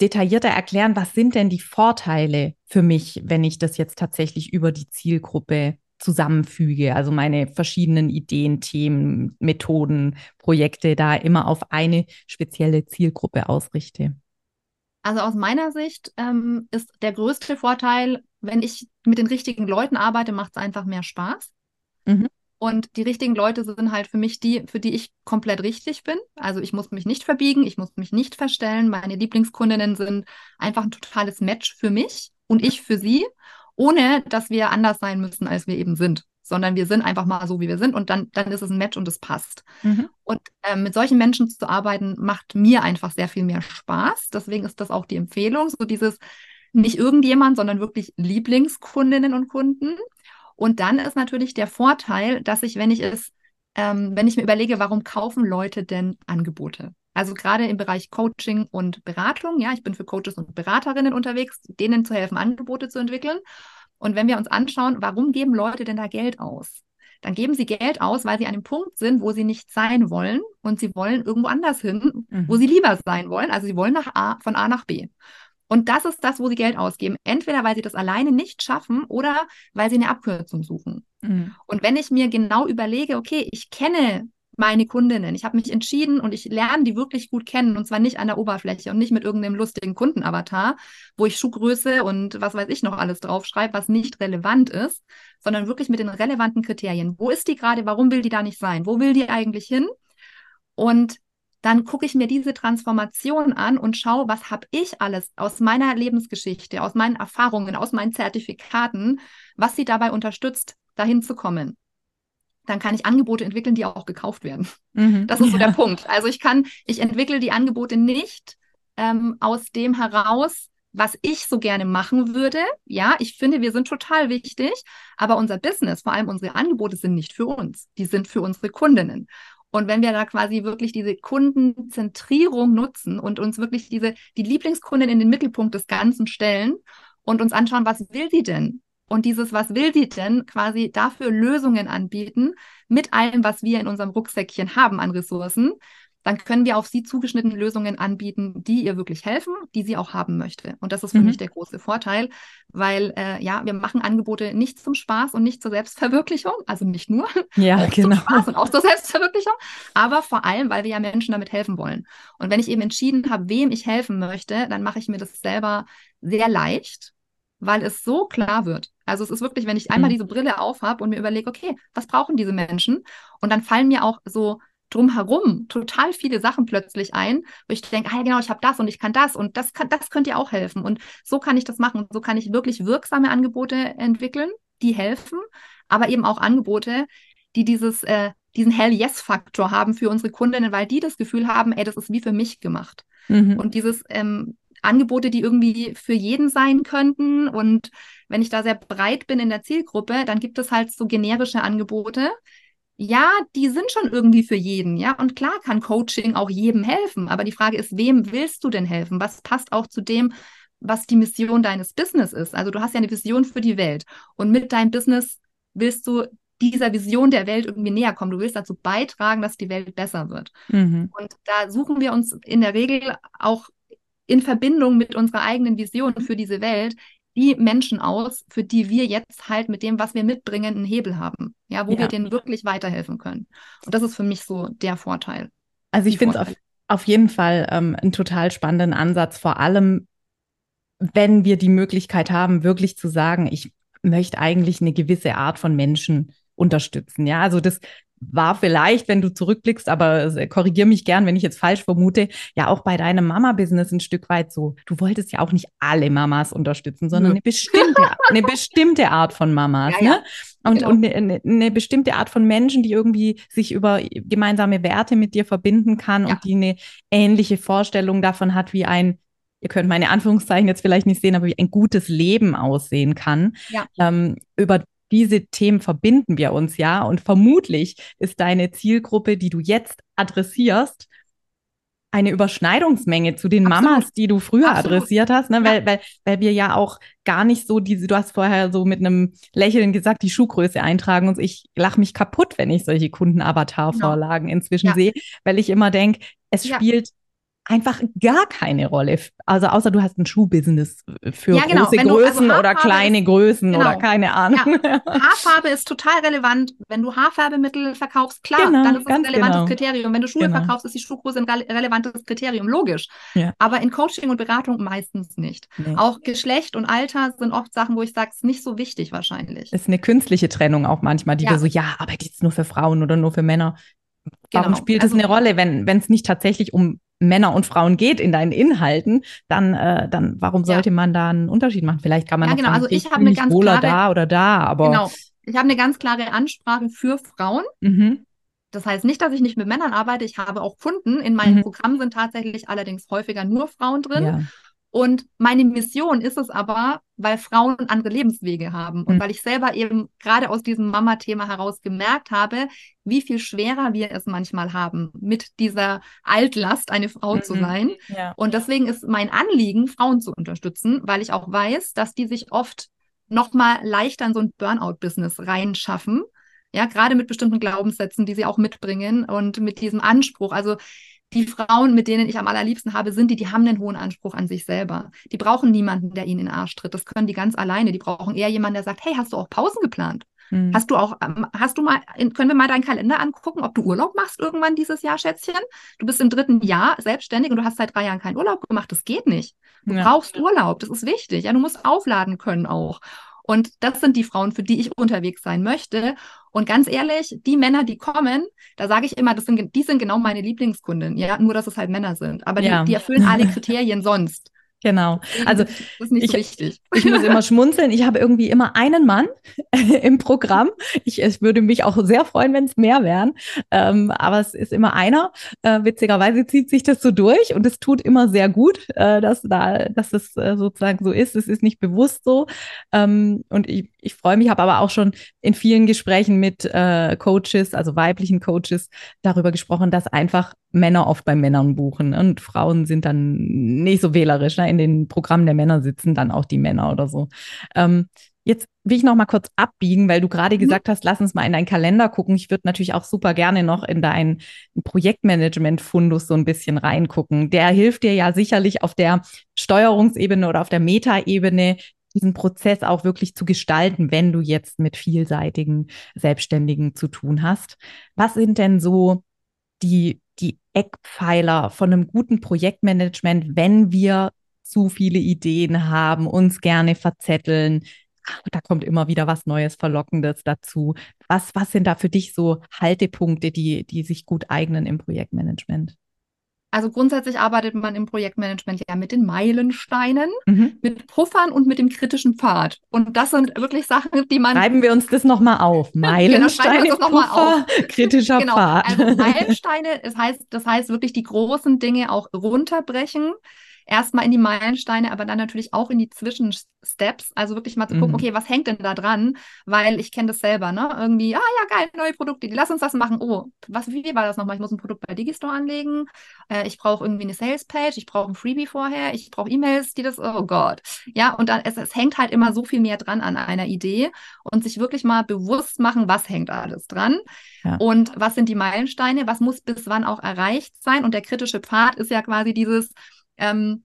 detaillierter erklären, was sind denn die Vorteile für mich, wenn ich das jetzt tatsächlich über die Zielgruppe zusammenfüge, also meine verschiedenen Ideen, Themen, Methoden, Projekte da immer auf eine spezielle Zielgruppe ausrichte? Also aus meiner Sicht ähm, ist der größte Vorteil, wenn ich mit den richtigen Leuten arbeite, macht es einfach mehr Spaß. Mhm. Und die richtigen Leute sind halt für mich die, für die ich komplett richtig bin. Also ich muss mich nicht verbiegen, ich muss mich nicht verstellen. Meine Lieblingskundinnen sind einfach ein totales Match für mich und ich für sie, ohne dass wir anders sein müssen, als wir eben sind. Sondern wir sind einfach mal so, wie wir sind und dann, dann ist es ein Match und es passt. Mhm. Und äh, mit solchen Menschen zu arbeiten, macht mir einfach sehr viel mehr Spaß. Deswegen ist das auch die Empfehlung, so dieses nicht irgendjemand, sondern wirklich Lieblingskundinnen und Kunden. Und dann ist natürlich der Vorteil, dass ich, wenn ich es, ähm, wenn ich mir überlege, warum kaufen Leute denn Angebote? Also gerade im Bereich Coaching und Beratung, ja, ich bin für Coaches und Beraterinnen unterwegs, denen zu helfen, Angebote zu entwickeln. Und wenn wir uns anschauen, warum geben Leute denn da Geld aus? Dann geben sie Geld aus, weil sie an einem Punkt sind, wo sie nicht sein wollen und sie wollen irgendwo anders hin, mhm. wo sie lieber sein wollen. Also sie wollen nach A, von A nach B. Und das ist das, wo sie Geld ausgeben. Entweder weil sie das alleine nicht schaffen oder weil sie eine Abkürzung suchen. Mhm. Und wenn ich mir genau überlege, okay, ich kenne meine Kundinnen. Ich habe mich entschieden und ich lerne die wirklich gut kennen und zwar nicht an der Oberfläche und nicht mit irgendeinem lustigen Kundenavatar, wo ich Schuhgröße und was weiß ich noch alles draufschreibe, was nicht relevant ist, sondern wirklich mit den relevanten Kriterien. Wo ist die gerade? Warum will die da nicht sein? Wo will die eigentlich hin? Und dann gucke ich mir diese Transformation an und schaue, was habe ich alles aus meiner Lebensgeschichte, aus meinen Erfahrungen, aus meinen Zertifikaten, was sie dabei unterstützt, dahin zu kommen dann kann ich Angebote entwickeln, die auch gekauft werden. Mhm. Das ist so ja. der Punkt. Also ich kann, ich entwickle die Angebote nicht ähm, aus dem heraus, was ich so gerne machen würde. Ja, ich finde, wir sind total wichtig, aber unser Business, vor allem unsere Angebote sind nicht für uns, die sind für unsere Kundinnen. Und wenn wir da quasi wirklich diese Kundenzentrierung nutzen und uns wirklich diese, die Lieblingskundin in den Mittelpunkt des Ganzen stellen und uns anschauen, was will sie denn? und dieses, was will sie denn, quasi dafür Lösungen anbieten mit allem, was wir in unserem Rucksäckchen haben an Ressourcen, dann können wir auf sie zugeschnittene Lösungen anbieten, die ihr wirklich helfen, die sie auch haben möchte. Und das ist für mhm. mich der große Vorteil, weil äh, ja, wir machen Angebote nicht zum Spaß und nicht zur Selbstverwirklichung, also nicht nur *laughs* ja, *laughs* genau. zum Spaß und auch zur Selbstverwirklichung, aber vor allem, weil wir ja Menschen damit helfen wollen. Und wenn ich eben entschieden habe, wem ich helfen möchte, dann mache ich mir das selber sehr leicht weil es so klar wird. Also es ist wirklich, wenn ich einmal mhm. diese Brille aufhab und mir überlege, okay, was brauchen diese Menschen? Und dann fallen mir auch so drumherum total viele Sachen plötzlich ein, wo ich denke, ah ja genau, ich habe das und ich kann das und das kann, das könnte ihr auch helfen. Und so kann ich das machen. Und so kann ich wirklich wirksame Angebote entwickeln, die helfen, aber eben auch Angebote, die dieses, äh, diesen Hell-Yes-Faktor haben für unsere Kundinnen, weil die das Gefühl haben, ey, das ist wie für mich gemacht. Mhm. Und dieses ähm, Angebote, die irgendwie für jeden sein könnten. Und wenn ich da sehr breit bin in der Zielgruppe, dann gibt es halt so generische Angebote. Ja, die sind schon irgendwie für jeden, ja. Und klar kann Coaching auch jedem helfen. Aber die Frage ist, wem willst du denn helfen? Was passt auch zu dem, was die Mission deines Business ist? Also du hast ja eine Vision für die Welt. Und mit deinem Business willst du dieser Vision der Welt irgendwie näher kommen. Du willst dazu beitragen, dass die Welt besser wird. Mhm. Und da suchen wir uns in der Regel auch in Verbindung mit unserer eigenen Vision für diese Welt die Menschen aus, für die wir jetzt halt mit dem, was wir mitbringen, einen Hebel haben. Ja, wo ja. wir denen wirklich weiterhelfen können. Und das ist für mich so der Vorteil. Also ich finde es auf, auf jeden Fall ähm, einen total spannenden Ansatz, vor allem wenn wir die Möglichkeit haben, wirklich zu sagen, ich möchte eigentlich eine gewisse Art von Menschen unterstützen. Ja, also das war vielleicht, wenn du zurückblickst, aber korrigier mich gern, wenn ich jetzt falsch vermute, ja auch bei deinem Mama-Business ein Stück weit so. Du wolltest ja auch nicht alle Mamas unterstützen, sondern eine bestimmte, eine bestimmte Art von Mamas, ja, ne? Und, genau. und eine, eine, bestimmte Art von Menschen, die irgendwie sich über gemeinsame Werte mit dir verbinden kann ja. und die eine ähnliche Vorstellung davon hat, wie ein ihr könnt meine Anführungszeichen jetzt vielleicht nicht sehen, aber wie ein gutes Leben aussehen kann, ja. ähm, über diese Themen verbinden wir uns ja. Und vermutlich ist deine Zielgruppe, die du jetzt adressierst, eine Überschneidungsmenge zu den Absolut. Mamas, die du früher Absolut. adressiert hast, ne? Ja. Weil, weil, weil wir ja auch gar nicht so diese, du hast vorher so mit einem Lächeln gesagt, die Schuhgröße eintragen und ich lache mich kaputt, wenn ich solche Kunden-Avatar-Vorlagen genau. inzwischen ja. sehe, weil ich immer denke, es ja. spielt einfach gar keine Rolle. Also außer du hast ein Schuhbusiness für ja, genau. große du, also Größen also oder kleine Größen genau. oder keine Ahnung. Ja. *laughs* Haarfarbe ist total relevant. Wenn du Haarfärbemittel verkaufst, klar, genau, dann ist das ein relevantes genau. Kriterium. Wenn du Schuhe genau. verkaufst, ist die Schuhgröße ein relevantes Kriterium, logisch. Ja. Aber in Coaching und Beratung meistens nicht. Nee. Auch Geschlecht und Alter sind oft Sachen, wo ich sage, es ist nicht so wichtig wahrscheinlich. Ist eine künstliche Trennung auch manchmal, die ja. wir so, ja, aber die ist nur für Frauen oder nur für Männer. Warum genau. spielt es also, eine Rolle, wenn es nicht tatsächlich um Männer und Frauen geht in deinen Inhalten, dann, äh, dann warum sollte ja. man da einen Unterschied machen? Vielleicht kann man ja, genau. Sagen, also ich habe eine ganz klare, da oder da, aber genau. Ich habe eine ganz klare Ansprache für Frauen. Mhm. Das heißt nicht, dass ich nicht mit Männern arbeite. Ich habe auch Kunden. In meinem mhm. Programm sind tatsächlich allerdings häufiger nur Frauen drin. Ja. Und meine Mission ist es aber, weil Frauen andere Lebenswege haben und mhm. weil ich selber eben gerade aus diesem Mama-Thema heraus gemerkt habe, wie viel schwerer wir es manchmal haben, mit dieser Altlast eine Frau mhm. zu sein. Ja. Und deswegen ist mein Anliegen, Frauen zu unterstützen, weil ich auch weiß, dass die sich oft noch mal leichter in so ein Burnout-Business reinschaffen. Ja, gerade mit bestimmten Glaubenssätzen, die sie auch mitbringen und mit diesem Anspruch. Also die Frauen, mit denen ich am allerliebsten habe, sind die, die haben einen hohen Anspruch an sich selber. Die brauchen niemanden, der ihnen in den Arsch tritt. Das können die ganz alleine. Die brauchen eher jemanden, der sagt, hey, hast du auch Pausen geplant? Mhm. Hast du auch, ähm, hast du mal, können wir mal deinen Kalender angucken, ob du Urlaub machst irgendwann dieses Jahr, Schätzchen? Du bist im dritten Jahr selbstständig und du hast seit drei Jahren keinen Urlaub gemacht. Das geht nicht. Du ja. brauchst Urlaub. Das ist wichtig. Ja, du musst aufladen können auch. Und das sind die Frauen, für die ich unterwegs sein möchte. Und ganz ehrlich, die Männer, die kommen, da sage ich immer, das sind, die sind genau meine Lieblingskunden. Ja, nur dass es halt Männer sind. Aber ja. die, die erfüllen alle Kriterien sonst. Genau. Also *laughs* das ist nicht ich, so wichtig. Ich muss immer *laughs* schmunzeln. Ich habe irgendwie immer einen Mann *laughs* im Programm. Ich, ich würde mich auch sehr freuen, wenn es mehr wären. Ähm, aber es ist immer einer. Äh, witzigerweise zieht sich das so durch und es tut immer sehr gut, äh, dass da, dass es äh, sozusagen so ist. Es ist nicht bewusst so. Ähm, und ich, ich freue mich, habe aber auch schon in vielen Gesprächen mit äh, Coaches, also weiblichen Coaches, darüber gesprochen, dass einfach Männer oft bei Männern buchen und Frauen sind dann nicht so wählerisch. Ne? In den Programmen der Männer sitzen dann auch die Männer oder so. Ähm, jetzt will ich noch mal kurz abbiegen, weil du gerade mhm. gesagt hast, lass uns mal in deinen Kalender gucken. Ich würde natürlich auch super gerne noch in deinen Projektmanagement-Fundus so ein bisschen reingucken. Der hilft dir ja sicherlich auf der Steuerungsebene oder auf der Metaebene diesen Prozess auch wirklich zu gestalten, wenn du jetzt mit vielseitigen Selbstständigen zu tun hast. Was sind denn so die Eckpfeiler von einem guten Projektmanagement, wenn wir zu viele Ideen haben, uns gerne verzetteln? da kommt immer wieder was Neues, Verlockendes dazu. Was, was sind da für dich so Haltepunkte, die, die sich gut eignen im Projektmanagement? Also grundsätzlich arbeitet man im Projektmanagement ja mit den Meilensteinen, mhm. mit Puffern und mit dem kritischen Pfad. Und das sind wirklich Sachen, die man. Schreiben wir uns das nochmal auf. *laughs* Genau, Meilensteine, genau, Puffer, auf. kritischer genau, Pfad. Also *laughs* Meilensteine, das heißt, das heißt wirklich die großen Dinge auch runterbrechen erstmal in die Meilensteine, aber dann natürlich auch in die Zwischensteps. Also wirklich mal zu gucken, mhm. okay, was hängt denn da dran? Weil ich kenne das selber, ne? Irgendwie, ah ja, geil, neue Produkte, lass uns das machen. Oh, was, wie war das nochmal? Ich muss ein Produkt bei Digistore anlegen. Äh, ich brauche irgendwie eine Salespage, ich brauche ein Freebie vorher, ich brauche E-Mails, die das, oh Gott. Ja, und dann, es, es hängt halt immer so viel mehr dran an einer Idee und sich wirklich mal bewusst machen, was hängt alles dran. Ja. Und was sind die Meilensteine? Was muss bis wann auch erreicht sein? Und der kritische Pfad ist ja quasi dieses, ähm,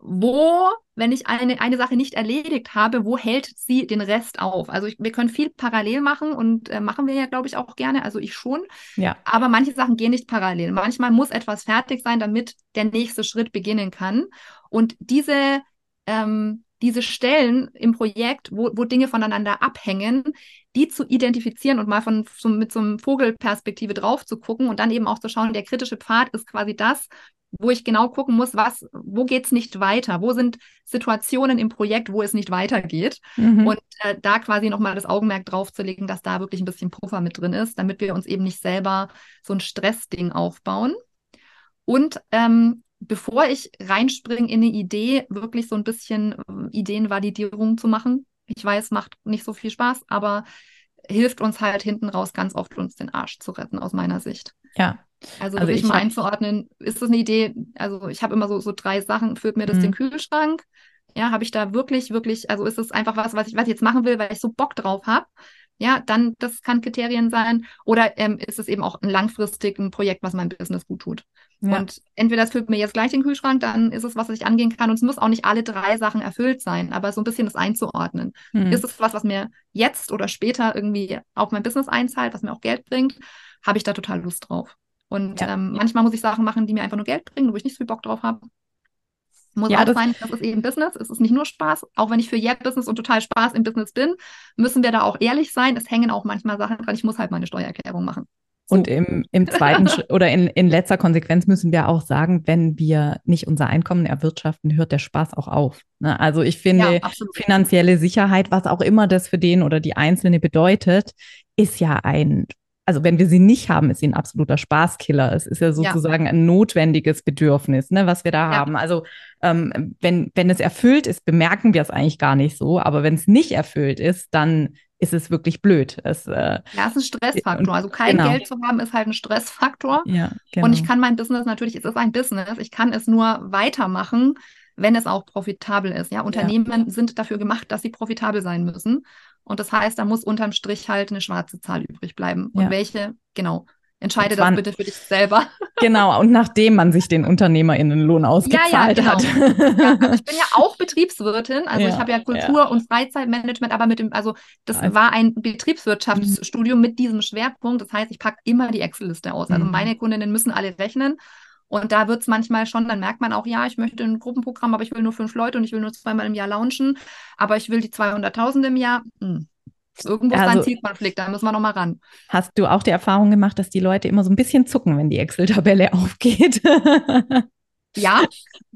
wo, wenn ich eine, eine Sache nicht erledigt habe, wo hält sie den Rest auf? Also ich, wir können viel parallel machen und äh, machen wir ja, glaube ich, auch gerne. Also ich schon. Ja. Aber manche Sachen gehen nicht parallel. Manchmal muss etwas fertig sein, damit der nächste Schritt beginnen kann. Und diese, ähm, diese Stellen im Projekt, wo, wo Dinge voneinander abhängen, die zu identifizieren und mal von, so, mit so einem Vogelperspektive drauf zu gucken und dann eben auch zu schauen, der kritische Pfad ist quasi das, wo ich genau gucken muss, was, wo geht es nicht weiter? Wo sind Situationen im Projekt, wo es nicht weitergeht? Mhm. Und äh, da quasi nochmal das Augenmerk drauf zu legen, dass da wirklich ein bisschen Puffer mit drin ist, damit wir uns eben nicht selber so ein Stressding aufbauen. Und ähm, bevor ich reinspringe in eine Idee, wirklich so ein bisschen äh, Ideenvalidierung zu machen. Ich weiß, macht nicht so viel Spaß, aber hilft uns halt hinten raus ganz oft, uns den Arsch zu retten, aus meiner Sicht. Ja, also, also wirklich mal einzuordnen, ist das eine Idee? Also ich habe immer so, so drei Sachen, führt mir das mhm. den Kühlschrank? Ja, habe ich da wirklich, wirklich, also ist es einfach was, was ich, was ich jetzt machen will, weil ich so Bock drauf habe? Ja, dann, das kann Kriterien sein. Oder ähm, ist es eben auch ein langfristig ein Projekt, was mein Business gut tut? Ja. Und entweder das füllt mir jetzt gleich den Kühlschrank, dann ist es was, was ich angehen kann. Und es muss auch nicht alle drei Sachen erfüllt sein, aber so ein bisschen das einzuordnen. Mhm. Ist es was, was mir jetzt oder später irgendwie auf mein Business einzahlt, was mir auch Geld bringt? Habe ich da total Lust drauf. Und ja. ähm, manchmal muss ich Sachen machen, die mir einfach nur Geld bringen, wo ich nicht so viel Bock drauf habe. Muss ja, auch das sein, das ist eben Business, es ist nicht nur Spaß. Auch wenn ich für Yeah Business und total Spaß im Business bin, müssen wir da auch ehrlich sein. Es hängen auch manchmal Sachen dran. Ich muss halt meine Steuererklärung machen. Und im, im zweiten *laughs* oder in, in letzter Konsequenz müssen wir auch sagen, wenn wir nicht unser Einkommen erwirtschaften, hört der Spaß auch auf. Ne? Also ich finde, ja, finanzielle Sicherheit, was auch immer das für den oder die Einzelne bedeutet, ist ja ein also wenn wir sie nicht haben, ist sie ein absoluter Spaßkiller. Es ist ja sozusagen ja. ein notwendiges Bedürfnis, ne, was wir da ja. haben. Also ähm, wenn, wenn es erfüllt ist, bemerken wir es eigentlich gar nicht so. Aber wenn es nicht erfüllt ist, dann ist es wirklich blöd. Es, äh, ja, es ist ein Stressfaktor. Also kein genau. Geld zu haben, ist halt ein Stressfaktor. Ja, genau. Und ich kann mein Business natürlich, es ist ein Business, ich kann es nur weitermachen, wenn es auch profitabel ist. Ja, Unternehmen ja. sind dafür gemacht, dass sie profitabel sein müssen. Und das heißt, da muss unterm Strich halt eine schwarze Zahl übrig bleiben. Und ja. welche, genau, Entscheide das bitte für dich selber. *laughs* Genau, und nachdem man sich den UnternehmerInnenlohn ausgezahlt ja, ja, genau. hat. Ja, also ich *laughs* bin ja auch Betriebswirtin, also ja, ich habe ja Kultur- und Freizeitmanagement, aber mit dem, also das also, war ein Betriebswirtschaftsstudium mit diesem Schwerpunkt. Das heißt, ich packe immer die Excel-Liste aus. Also mhm. meine Kundinnen müssen alle rechnen. Und da wird es manchmal schon, dann merkt man auch, ja, ich möchte ein Gruppenprogramm, aber ich will nur fünf Leute und ich will nur zweimal im Jahr launchen, aber ich will die 200.000 im Jahr. Hm Irgendwo ist also, ein Zielkonflikt, da müssen wir nochmal ran. Hast du auch die Erfahrung gemacht, dass die Leute immer so ein bisschen zucken, wenn die Excel-Tabelle *laughs* aufgeht? Ja.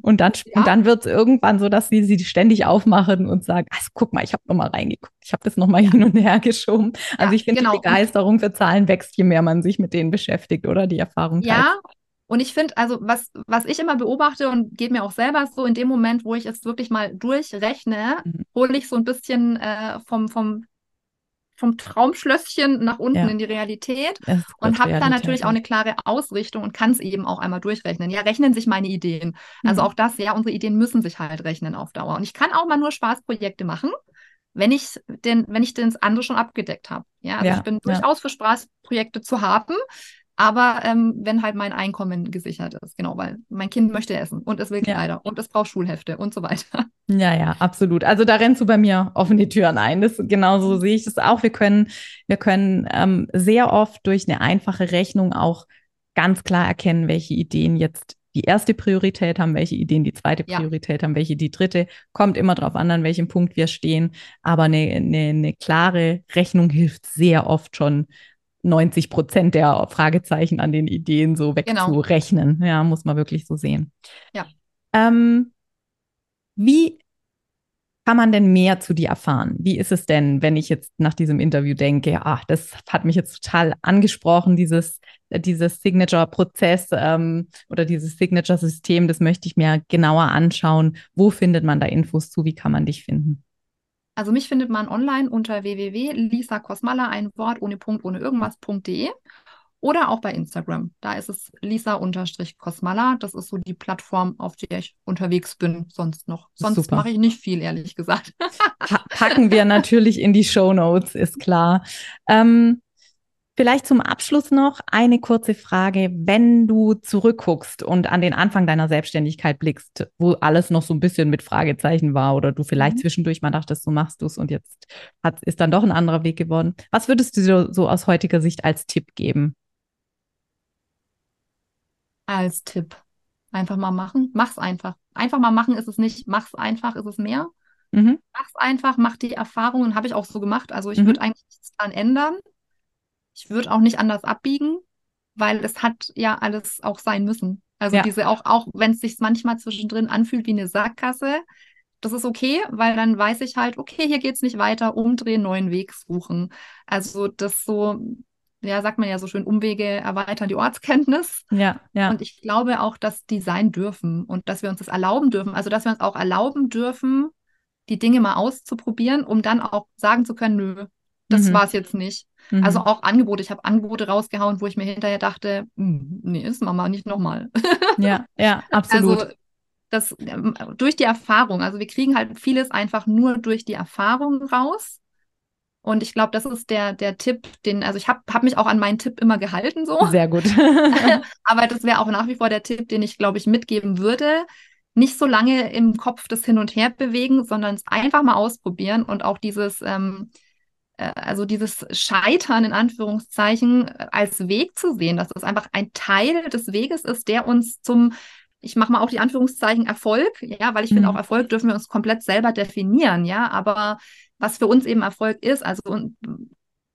Und dann, ja. dann wird es irgendwann so, dass sie sie ständig aufmachen und sagen, also guck mal, ich habe nochmal reingeguckt, ich habe das nochmal hin und her geschoben. Also ja, ich finde, genau. die Begeisterung für Zahlen wächst, je mehr man sich mit denen beschäftigt, oder die Erfahrung teilt. Und ich finde, also was, was ich immer beobachte und geht mir auch selber so, in dem Moment, wo ich es wirklich mal durchrechne, mhm. hole ich so ein bisschen äh, vom, vom vom Traumschlösschen nach unten ja. in die Realität und habe da natürlich auch eine klare Ausrichtung und kann es eben auch einmal durchrechnen. Ja, rechnen sich meine Ideen. Also mhm. auch das, ja, unsere Ideen müssen sich halt rechnen auf Dauer. Und ich kann auch mal nur Spaßprojekte machen, wenn ich den, wenn ich das andere schon abgedeckt habe. Ja, also ja, ich bin ja. durchaus für Spaßprojekte zu haben. Aber ähm, wenn halt mein Einkommen gesichert ist, genau, weil mein Kind möchte essen und es will Kleider ja. und es braucht Schulhefte und so weiter. *laughs* Ja, ja, absolut. Also da rennst du bei mir offene Türen ein. Das, genauso sehe ich das auch. Wir können, wir können ähm, sehr oft durch eine einfache Rechnung auch ganz klar erkennen, welche Ideen jetzt die erste Priorität haben, welche Ideen die zweite Priorität ja. haben, welche die dritte. Kommt immer darauf an, an welchem Punkt wir stehen. Aber eine, eine, eine klare Rechnung hilft sehr oft schon, 90 Prozent der Fragezeichen an den Ideen so genau. wegzurechnen. Genau. Ja, muss man wirklich so sehen. Ja. Ähm, wie kann man denn mehr zu dir erfahren? Wie ist es denn, wenn ich jetzt nach diesem Interview denke, ach, das hat mich jetzt total angesprochen, dieses, dieses Signature-Prozess ähm, oder dieses Signature-System, das möchte ich mir genauer anschauen. Wo findet man da Infos zu? Wie kann man dich finden? Also mich findet man online unter www.lisa ein Wort ohne Punkt, ohne irgendwas.de oder auch bei Instagram. Da ist es lisa-kosmala. Das ist so die Plattform, auf der ich unterwegs bin, sonst noch. Sonst mache ich nicht viel, ehrlich gesagt. Packen wir natürlich in die Show Notes, ist klar. Ähm, Vielleicht zum Abschluss noch eine kurze Frage. Wenn du zurückguckst und an den Anfang deiner Selbstständigkeit blickst, wo alles noch so ein bisschen mit Fragezeichen war oder du vielleicht mhm. zwischendurch mal dachtest, so machst du es und jetzt hat, ist dann doch ein anderer Weg geworden. Was würdest du so, so aus heutiger Sicht als Tipp geben? Als Tipp. Einfach mal machen. Mach's einfach. Einfach mal machen ist es nicht. Mach's einfach ist es mehr. Mhm. Mach's einfach, mach die Erfahrungen. Habe ich auch so gemacht. Also ich mhm. würde eigentlich nichts daran ändern. Ich würde auch nicht anders abbiegen, weil es hat ja alles auch sein müssen. Also ja. diese auch, auch wenn es sich manchmal zwischendrin anfühlt wie eine Sackgasse, das ist okay, weil dann weiß ich halt, okay, hier geht es nicht weiter, umdrehen, neuen Weg suchen. Also das so, ja, sagt man ja so schön, Umwege erweitern die Ortskenntnis. Ja, ja. Und ich glaube auch, dass die sein dürfen und dass wir uns das erlauben dürfen. Also dass wir uns auch erlauben dürfen, die Dinge mal auszuprobieren, um dann auch sagen zu können, nö, das mhm. war es jetzt nicht. Also mhm. Also auch Angebote. Ich habe Angebote rausgehauen, wo ich mir hinterher dachte, hm, nee, ist Mama nicht nochmal. ja, *laughs* ja, absolut. Also das ähm, durch die Erfahrung. Also wir kriegen halt vieles einfach nur durch die Erfahrung raus. Und ich glaube, das ist der, der Tipp, den, also ich habe hab mich auch an meinen Tipp immer gehalten so. Sehr gut. *laughs* *laughs* Aber das wäre auch nach wie vor der Tipp, den ich, glaube ich, mitgeben würde. Nicht so lange im Kopf das Hin und Her bewegen, sondern es einfach mal ausprobieren und auch dieses, ähm, äh, also dieses Scheitern in Anführungszeichen äh, als Weg zu sehen, dass das einfach ein Teil des Weges ist, der uns zum, ich mache mal auch die Anführungszeichen Erfolg, ja, weil ich mhm. finde, auch Erfolg dürfen wir uns komplett selber definieren, ja, aber was für uns eben Erfolg ist, also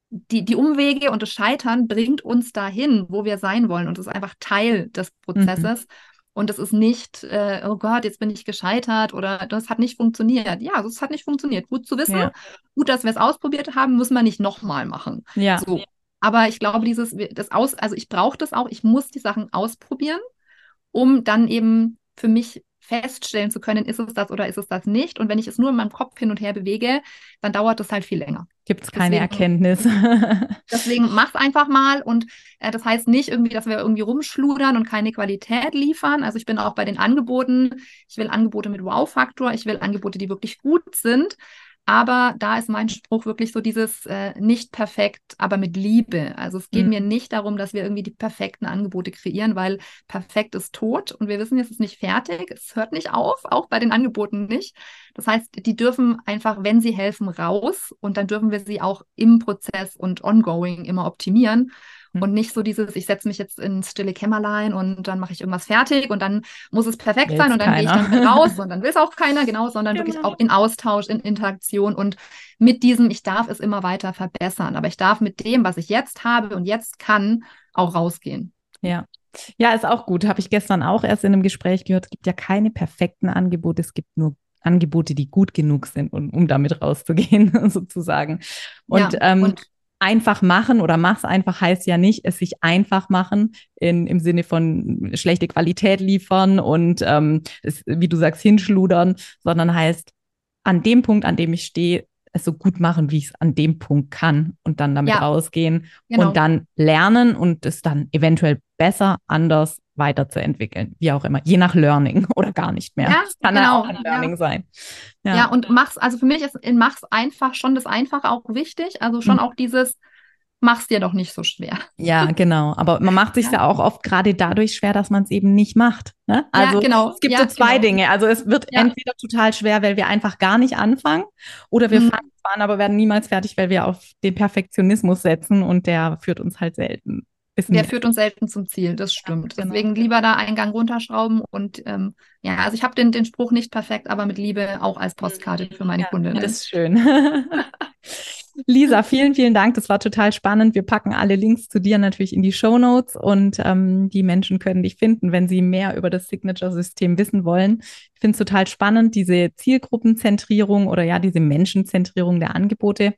die, die Umwege und das Scheitern bringt uns dahin, wo wir sein wollen und ist einfach Teil des Prozesses. Mhm. Und es ist nicht, äh, oh Gott, jetzt bin ich gescheitert oder das hat nicht funktioniert. Ja, es hat nicht funktioniert. Gut zu wissen. Ja. Gut, dass wir es ausprobiert haben, müssen wir nicht nochmal machen. Ja. So. Aber ich glaube, dieses, das aus, also ich brauche das auch, ich muss die Sachen ausprobieren, um dann eben für mich feststellen zu können, ist es das oder ist es das nicht. Und wenn ich es nur in meinem Kopf hin und her bewege, dann dauert das halt viel länger. Gibt es keine deswegen, Erkenntnis. *laughs* deswegen mach's einfach mal. Und äh, das heißt nicht irgendwie, dass wir irgendwie rumschludern und keine Qualität liefern. Also ich bin auch bei den Angeboten, ich will Angebote mit Wow-Faktor, ich will Angebote, die wirklich gut sind. Aber da ist mein Spruch wirklich so dieses äh, nicht perfekt, aber mit Liebe. Also es geht mhm. mir nicht darum, dass wir irgendwie die perfekten Angebote kreieren, weil perfekt ist tot und wir wissen, es ist nicht fertig. Es hört nicht auf, auch bei den Angeboten nicht. Das heißt, die dürfen einfach, wenn sie helfen, raus und dann dürfen wir sie auch im Prozess und ongoing immer optimieren. Mhm. Und nicht so dieses, ich setze mich jetzt ins stille Kämmerlein und dann mache ich irgendwas fertig und dann muss es perfekt Will's sein und dann gehe ich dann raus und dann will es auch keiner, genau, sondern genau. wirklich auch in Austausch, in Interaktion und mit diesem, ich darf es immer weiter verbessern, aber ich darf mit dem, was ich jetzt habe und jetzt kann, auch rausgehen. Ja. Ja, ist auch gut. Habe ich gestern auch erst in einem Gespräch gehört. Es gibt ja keine perfekten Angebote. Es gibt nur Angebote, die gut genug sind, um, um damit rauszugehen, *laughs* sozusagen. Und, ja, ähm, und einfach machen oder mach's einfach heißt ja nicht, es sich einfach machen in, im Sinne von schlechte Qualität liefern und ähm, es, wie du sagst, hinschludern, sondern heißt an dem Punkt, an dem ich stehe, es so gut machen, wie ich es an dem Punkt kann und dann damit ja, rausgehen genau. und dann lernen und es dann eventuell besser, anders weiterzuentwickeln, wie auch immer, je nach Learning *laughs* oder gar nicht mehr. Ja, das kann genau. ja auch ein Learning ja. sein. Ja. ja, und mach's, also für mich ist in mach's einfach schon das Einfache auch wichtig. Also schon mhm. auch dieses, mach's dir doch nicht so schwer. Ja, genau. Aber man macht sich ja, ja auch oft gerade dadurch schwer, dass man es eben nicht macht. Ne? Also ja, genau. es gibt ja, so zwei genau. Dinge. Also es wird entweder total schwer, weil wir einfach gar nicht anfangen, oder wir mhm. fangen zwar an, aber werden niemals fertig, weil wir auf den Perfektionismus setzen und der führt uns halt selten der führt uns selten zum Ziel, das stimmt. Ja, genau. Deswegen lieber da einen Gang runterschrauben und ähm, ja, also ich habe den, den Spruch nicht perfekt, aber mit Liebe auch als Postkarte für meine ja, Kundinnen. Das ist schön. *laughs* Lisa, vielen, vielen Dank. Das war total spannend. Wir packen alle Links zu dir natürlich in die Show Notes und ähm, die Menschen können dich finden, wenn sie mehr über das Signature-System wissen wollen. Ich finde es total spannend, diese Zielgruppenzentrierung oder ja, diese Menschenzentrierung der Angebote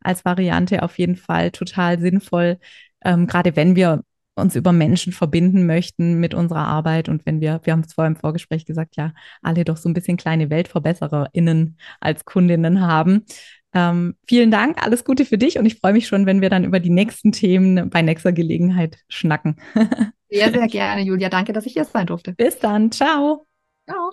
als Variante auf jeden Fall total sinnvoll, ähm, gerade wenn wir uns über Menschen verbinden möchten mit unserer Arbeit und wenn wir, wir haben es vorher im Vorgespräch gesagt, ja, alle doch so ein bisschen kleine WeltverbessererInnen als Kundinnen haben. Ähm, vielen Dank, alles Gute für dich und ich freue mich schon, wenn wir dann über die nächsten Themen bei nächster Gelegenheit schnacken. *laughs* sehr, sehr gerne, Julia. Danke, dass ich hier sein durfte. Bis dann. Ciao. Ciao.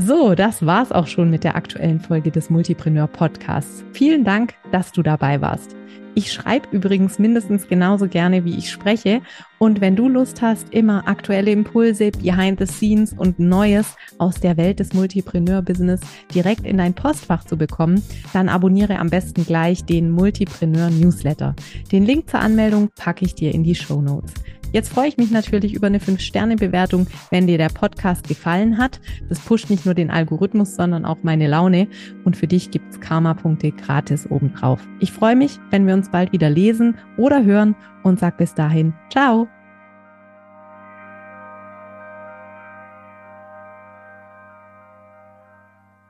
So, das war's auch schon mit der aktuellen Folge des Multipreneur Podcasts. Vielen Dank, dass du dabei warst. Ich schreibe übrigens mindestens genauso gerne, wie ich spreche. Und wenn du Lust hast, immer aktuelle Impulse, Behind the Scenes und Neues aus der Welt des Multipreneur-Business direkt in dein Postfach zu bekommen, dann abonniere am besten gleich den Multipreneur Newsletter. Den Link zur Anmeldung packe ich dir in die Show Notes. Jetzt freue ich mich natürlich über eine 5-Sterne-Bewertung, wenn dir der Podcast gefallen hat. Das pusht nicht nur den Algorithmus, sondern auch meine Laune. Und für dich gibt's Karma-Punkte gratis obendrauf. Ich freue mich, wenn wir uns bald wieder lesen oder hören und sag bis dahin, ciao.